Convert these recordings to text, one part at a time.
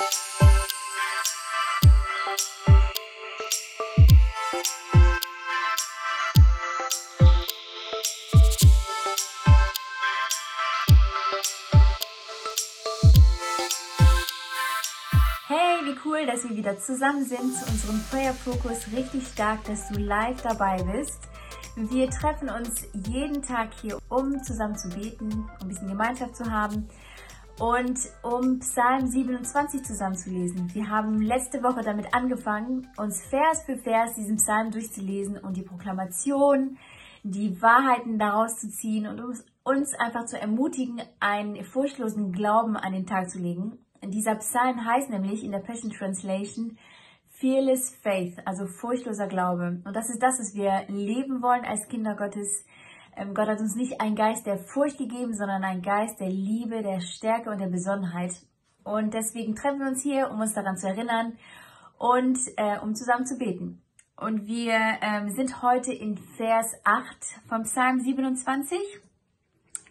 Hey, wie cool, dass wir wieder zusammen sind zu unserem Prayer Focus. Richtig stark, dass du live dabei bist. Wir treffen uns jeden Tag hier, um zusammen zu beten, um ein bisschen Gemeinschaft zu haben und um Psalm 27 zusammen zu lesen. Wir haben letzte Woche damit angefangen, uns Vers für Vers diesen Psalm durchzulesen und die Proklamation, die Wahrheiten daraus zu ziehen und uns, uns einfach zu ermutigen, einen furchtlosen Glauben an den Tag zu legen dieser Psalm heißt nämlich in der Passion Translation Fearless Faith, also furchtloser Glaube. Und das ist das, was wir leben wollen als Kinder Gottes. Ähm, Gott hat uns nicht einen Geist der Furcht gegeben, sondern einen Geist der Liebe, der Stärke und der Besonnenheit. Und deswegen treffen wir uns hier, um uns daran zu erinnern und äh, um zusammen zu beten. Und wir ähm, sind heute in Vers 8 vom Psalm 27.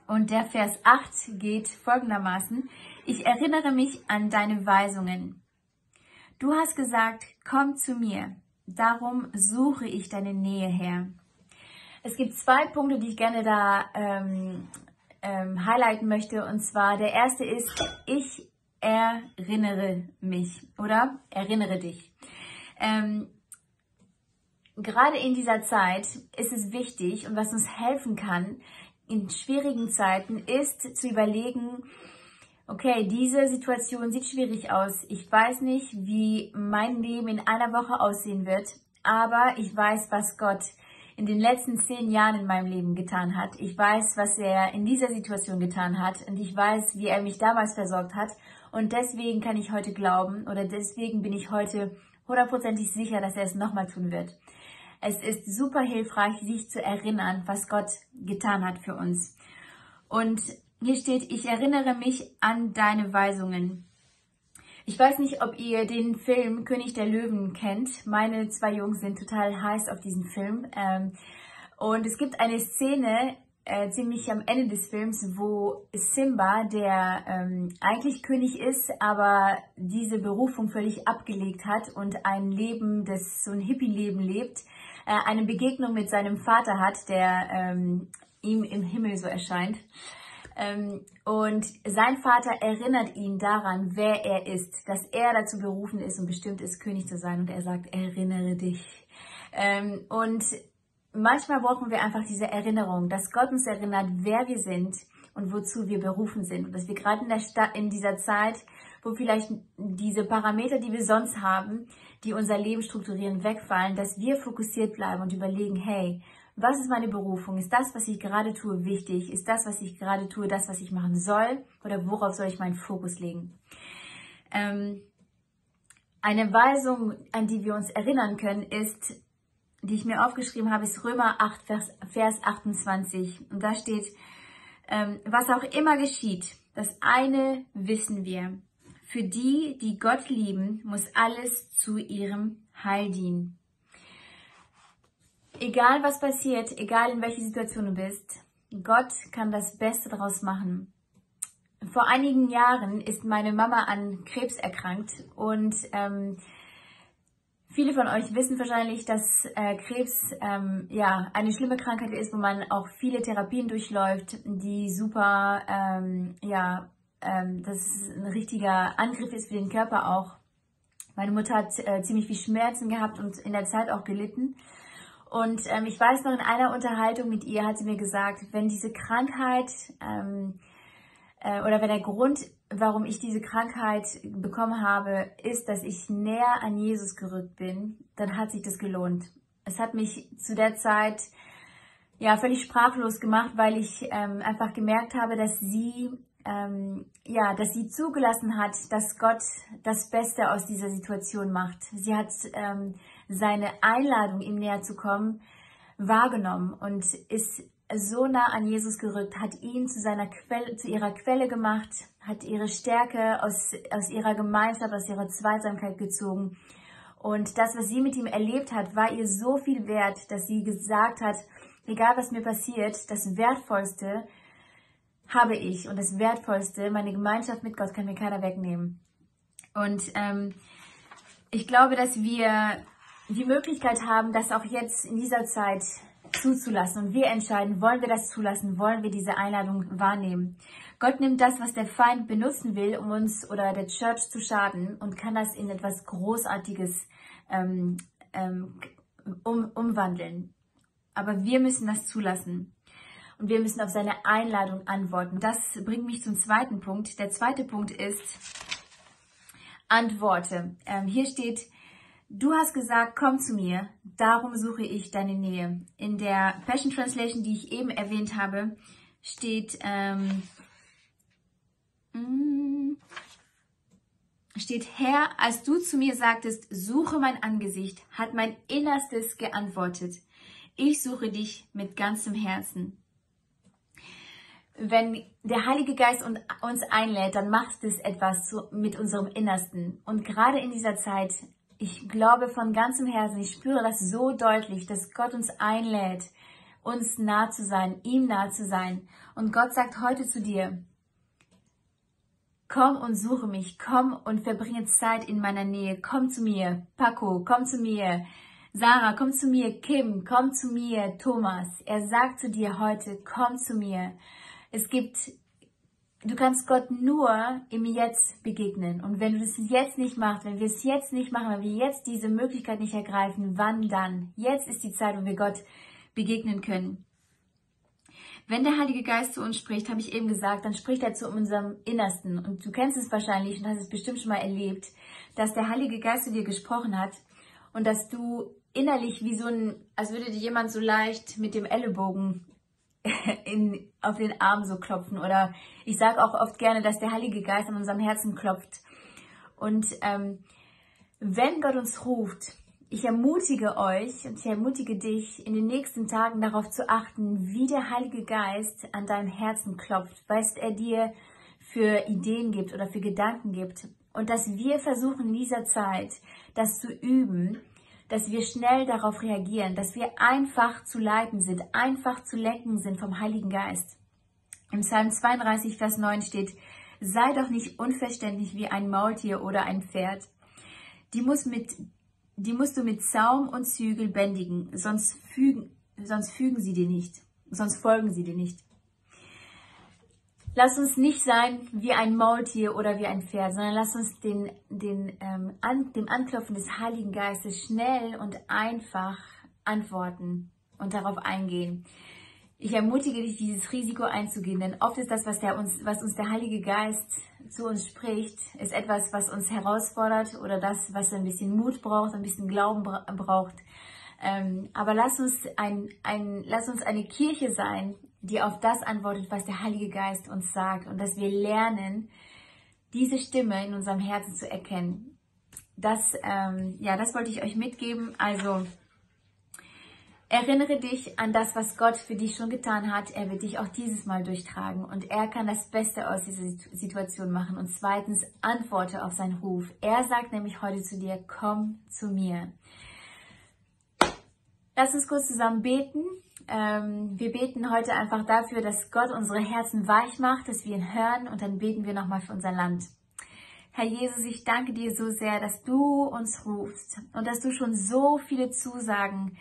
Und der Vers 8 geht folgendermaßen. Ich erinnere mich an deine Weisungen. Du hast gesagt, komm zu mir. Darum suche ich deine Nähe her. Es gibt zwei Punkte, die ich gerne da ähm, ähm, highlighten möchte. Und zwar der erste ist, ich erinnere mich oder erinnere dich. Ähm, gerade in dieser Zeit ist es wichtig und was uns helfen kann in schwierigen Zeiten ist zu überlegen, okay, diese Situation sieht schwierig aus. Ich weiß nicht, wie mein Leben in einer Woche aussehen wird, aber ich weiß, was Gott in den letzten zehn Jahren in meinem Leben getan hat. Ich weiß, was er in dieser Situation getan hat und ich weiß, wie er mich damals versorgt hat. Und deswegen kann ich heute glauben oder deswegen bin ich heute hundertprozentig sicher, dass er es nochmal tun wird. Es ist super hilfreich, sich zu erinnern, was Gott getan hat für uns. Und hier steht, ich erinnere mich an deine Weisungen. Ich weiß nicht, ob ihr den Film König der Löwen kennt. Meine zwei Jungs sind total heiß auf diesen Film. Ähm, und es gibt eine Szene, äh, ziemlich am Ende des Films, wo Simba, der ähm, eigentlich König ist, aber diese Berufung völlig abgelegt hat und ein Leben, das so ein Hippie-Leben lebt, äh, eine Begegnung mit seinem Vater hat, der ähm, ihm im Himmel so erscheint. Ähm, und sein Vater erinnert ihn daran, wer er ist, dass er dazu berufen ist und bestimmt ist, König zu sein. Und er sagt, erinnere dich. Ähm, und manchmal brauchen wir einfach diese Erinnerung, dass Gott uns erinnert, wer wir sind und wozu wir berufen sind. Und dass wir gerade in, der Stadt, in dieser Zeit, wo vielleicht diese Parameter, die wir sonst haben, die unser Leben strukturieren, wegfallen, dass wir fokussiert bleiben und überlegen, hey, was ist meine Berufung? Ist das, was ich gerade tue, wichtig? Ist das, was ich gerade tue, das, was ich machen soll? Oder worauf soll ich meinen Fokus legen? Ähm, eine Weisung, an die wir uns erinnern können, ist, die ich mir aufgeschrieben habe, ist Römer 8, Vers, Vers 28. Und da steht, ähm, was auch immer geschieht, das eine wissen wir. Für die, die Gott lieben, muss alles zu ihrem Heil dienen. Egal was passiert, egal in welcher Situation du bist, Gott kann das Beste daraus machen. Vor einigen Jahren ist meine Mama an Krebs erkrankt und ähm, viele von euch wissen wahrscheinlich, dass äh, Krebs ähm, ja eine schlimme Krankheit ist, wo man auch viele Therapien durchläuft, die super ähm, ja ähm, das ein richtiger Angriff ist für den Körper auch. Meine Mutter hat äh, ziemlich viel Schmerzen gehabt und in der Zeit auch gelitten. Und ähm, ich weiß noch, in einer Unterhaltung mit ihr hat sie mir gesagt, wenn diese Krankheit ähm, äh, oder wenn der Grund, warum ich diese Krankheit bekommen habe, ist, dass ich näher an Jesus gerückt bin, dann hat sich das gelohnt. Es hat mich zu der Zeit ja völlig sprachlos gemacht, weil ich ähm, einfach gemerkt habe, dass sie ähm, ja, dass sie zugelassen hat, dass Gott das Beste aus dieser Situation macht. Sie hat ähm, seine Einladung, ihm näher zu kommen, wahrgenommen und ist so nah an Jesus gerückt, hat ihn zu seiner Quelle, zu ihrer Quelle gemacht, hat ihre Stärke aus, aus ihrer Gemeinschaft, aus ihrer Zweisamkeit gezogen. Und das, was sie mit ihm erlebt hat, war ihr so viel wert, dass sie gesagt hat, egal was mir passiert, das Wertvollste habe ich und das Wertvollste, meine Gemeinschaft mit Gott kann mir keiner wegnehmen. Und ähm, ich glaube, dass wir die Möglichkeit haben, das auch jetzt in dieser Zeit zuzulassen. Und wir entscheiden, wollen wir das zulassen, wollen wir diese Einladung wahrnehmen. Gott nimmt das, was der Feind benutzen will, um uns oder der Church zu schaden und kann das in etwas Großartiges ähm, ähm, um, umwandeln. Aber wir müssen das zulassen. Und wir müssen auf seine Einladung antworten. Das bringt mich zum zweiten Punkt. Der zweite Punkt ist, Antworte. Ähm, hier steht, Du hast gesagt, komm zu mir, darum suche ich deine Nähe. In der Passion Translation, die ich eben erwähnt habe, steht, ähm, mm, steht, Herr, als du zu mir sagtest, suche mein Angesicht, hat mein Innerstes geantwortet. Ich suche dich mit ganzem Herzen. Wenn der Heilige Geist uns einlädt, dann macht es etwas mit unserem Innersten. Und gerade in dieser Zeit ich glaube von ganzem Herzen, ich spüre das so deutlich, dass Gott uns einlädt, uns nah zu sein, ihm nah zu sein. Und Gott sagt heute zu dir, komm und suche mich, komm und verbringe Zeit in meiner Nähe, komm zu mir, Paco, komm zu mir, Sarah, komm zu mir, Kim, komm zu mir, Thomas. Er sagt zu dir heute, komm zu mir. Es gibt du kannst Gott nur im Jetzt begegnen. Und wenn du das jetzt nicht machst, wenn wir es jetzt nicht machen, wenn wir jetzt diese Möglichkeit nicht ergreifen, wann dann? Jetzt ist die Zeit, wo wir Gott begegnen können. Wenn der Heilige Geist zu uns spricht, habe ich eben gesagt, dann spricht er zu unserem Innersten. Und du kennst es wahrscheinlich und hast es bestimmt schon mal erlebt, dass der Heilige Geist zu dir gesprochen hat und dass du innerlich wie so ein, als würde dir jemand so leicht mit dem Ellenbogen in, auf den Arm so klopfen. Oder ich sage auch oft gerne, dass der Heilige Geist an unserem Herzen klopft. Und ähm, wenn Gott uns ruft, ich ermutige euch und ich ermutige dich, in den nächsten Tagen darauf zu achten, wie der Heilige Geist an deinem Herzen klopft, was er dir für Ideen gibt oder für Gedanken gibt. Und dass wir versuchen in dieser Zeit, das zu üben, dass wir schnell darauf reagieren, dass wir einfach zu leiten sind, einfach zu lenken sind vom Heiligen Geist. Im Psalm 32, Vers 9 steht, sei doch nicht unverständlich wie ein Maultier oder ein Pferd. Die, muss mit, die musst du mit Zaum und Zügel bändigen, sonst fügen, sonst fügen sie dir nicht, sonst folgen sie dir nicht. Lass uns nicht sein wie ein Maultier oder wie ein Pferd, sondern lass uns den, den, ähm, an, dem Anklopfen des Heiligen Geistes schnell und einfach antworten und darauf eingehen. Ich ermutige dich, dieses Risiko einzugehen, denn oft ist das, was, der uns, was uns der Heilige Geist zu uns spricht, ist etwas, was uns herausfordert oder das, was ein bisschen Mut braucht, ein bisschen Glauben braucht. Ähm, aber lass uns, ein, ein, lass uns eine Kirche sein, die auf das antwortet, was der Heilige Geist uns sagt und dass wir lernen, diese Stimme in unserem Herzen zu erkennen. Das, ähm, ja, das wollte ich euch mitgeben. Also erinnere dich an das, was Gott für dich schon getan hat. Er wird dich auch dieses Mal durchtragen und er kann das Beste aus dieser Situation machen. Und zweitens, antworte auf seinen Ruf. Er sagt nämlich heute zu dir, komm zu mir. Lass uns kurz zusammen beten. Ähm, wir beten heute einfach dafür, dass Gott unsere Herzen weich macht, dass wir ihn hören und dann beten wir nochmal für unser Land. Herr Jesus, ich danke dir so sehr, dass du uns rufst und dass du schon so viele Zusagen,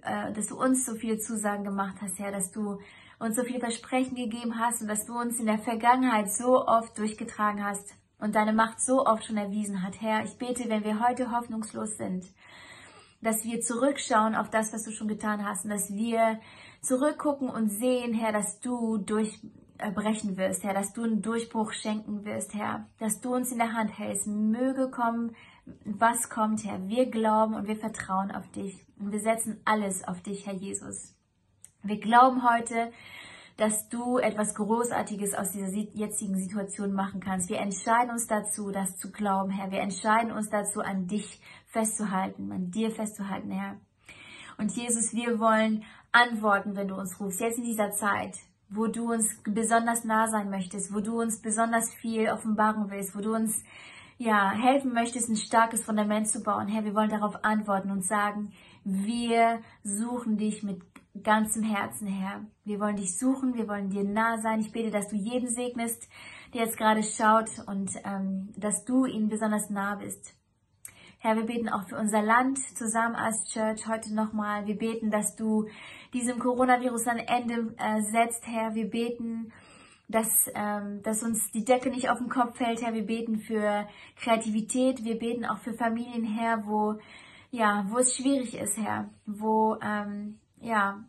äh, dass du uns so viele Zusagen gemacht hast, Herr, dass du uns so viele Versprechen gegeben hast und dass du uns in der Vergangenheit so oft durchgetragen hast und deine Macht so oft schon erwiesen hat. Herr, ich bete, wenn wir heute hoffnungslos sind, dass wir zurückschauen auf das, was du schon getan hast und dass wir zurückgucken und sehen, Herr, dass du durchbrechen wirst, Herr, dass du einen Durchbruch schenken wirst, Herr, dass du uns in der Hand hältst. Möge kommen, was kommt, Herr. Wir glauben und wir vertrauen auf dich und wir setzen alles auf dich, Herr Jesus. Wir glauben heute, dass du etwas Großartiges aus dieser jetzigen Situation machen kannst. Wir entscheiden uns dazu, das zu glauben, Herr. Wir entscheiden uns dazu, an dich festzuhalten, an dir festzuhalten, Herr. Und Jesus, wir wollen antworten, wenn du uns rufst, jetzt in dieser Zeit, wo du uns besonders nah sein möchtest, wo du uns besonders viel Offenbarung willst, wo du uns ja, helfen möchtest, ein starkes Fundament zu bauen. Herr, wir wollen darauf antworten und sagen, wir suchen dich mit ganzem Herzen, Herr. Wir wollen dich suchen, wir wollen dir nah sein. Ich bete, dass du jeden segnest, der jetzt gerade schaut und ähm, dass du ihnen besonders nah bist. Herr, wir beten auch für unser Land zusammen als Church heute nochmal. Wir beten, dass du diesem Coronavirus ein Ende äh, setzt, Herr. Wir beten, dass, ähm, dass uns die Decke nicht auf den Kopf fällt, Herr. Wir beten für Kreativität. Wir beten auch für Familien, Herr, wo, ja, wo es schwierig ist, Herr. Wo, ähm, ja,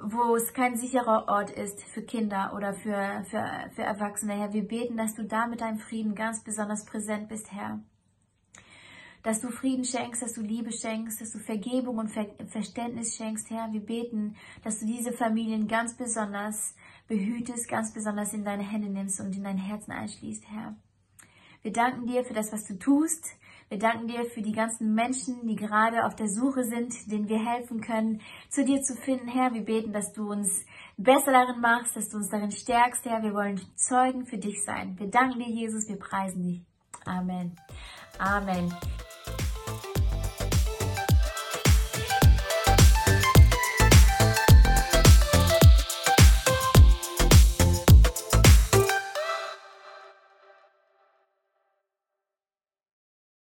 wo es kein sicherer Ort ist für Kinder oder für, für, für Erwachsene, Herr. Wir beten, dass du da mit deinem Frieden ganz besonders präsent bist, Herr. Dass du Frieden schenkst, dass du Liebe schenkst, dass du Vergebung und Ver Verständnis schenkst, Herr. Wir beten, dass du diese Familien ganz besonders behütest, ganz besonders in deine Hände nimmst und in dein Herzen einschließt, Herr. Wir danken dir für das, was du tust. Wir danken dir für die ganzen Menschen, die gerade auf der Suche sind, denen wir helfen können, zu dir zu finden, Herr. Wir beten, dass du uns besser darin machst, dass du uns darin stärkst, Herr. Wir wollen Zeugen für dich sein. Wir danken dir, Jesus. Wir preisen dich. Amen. Amen.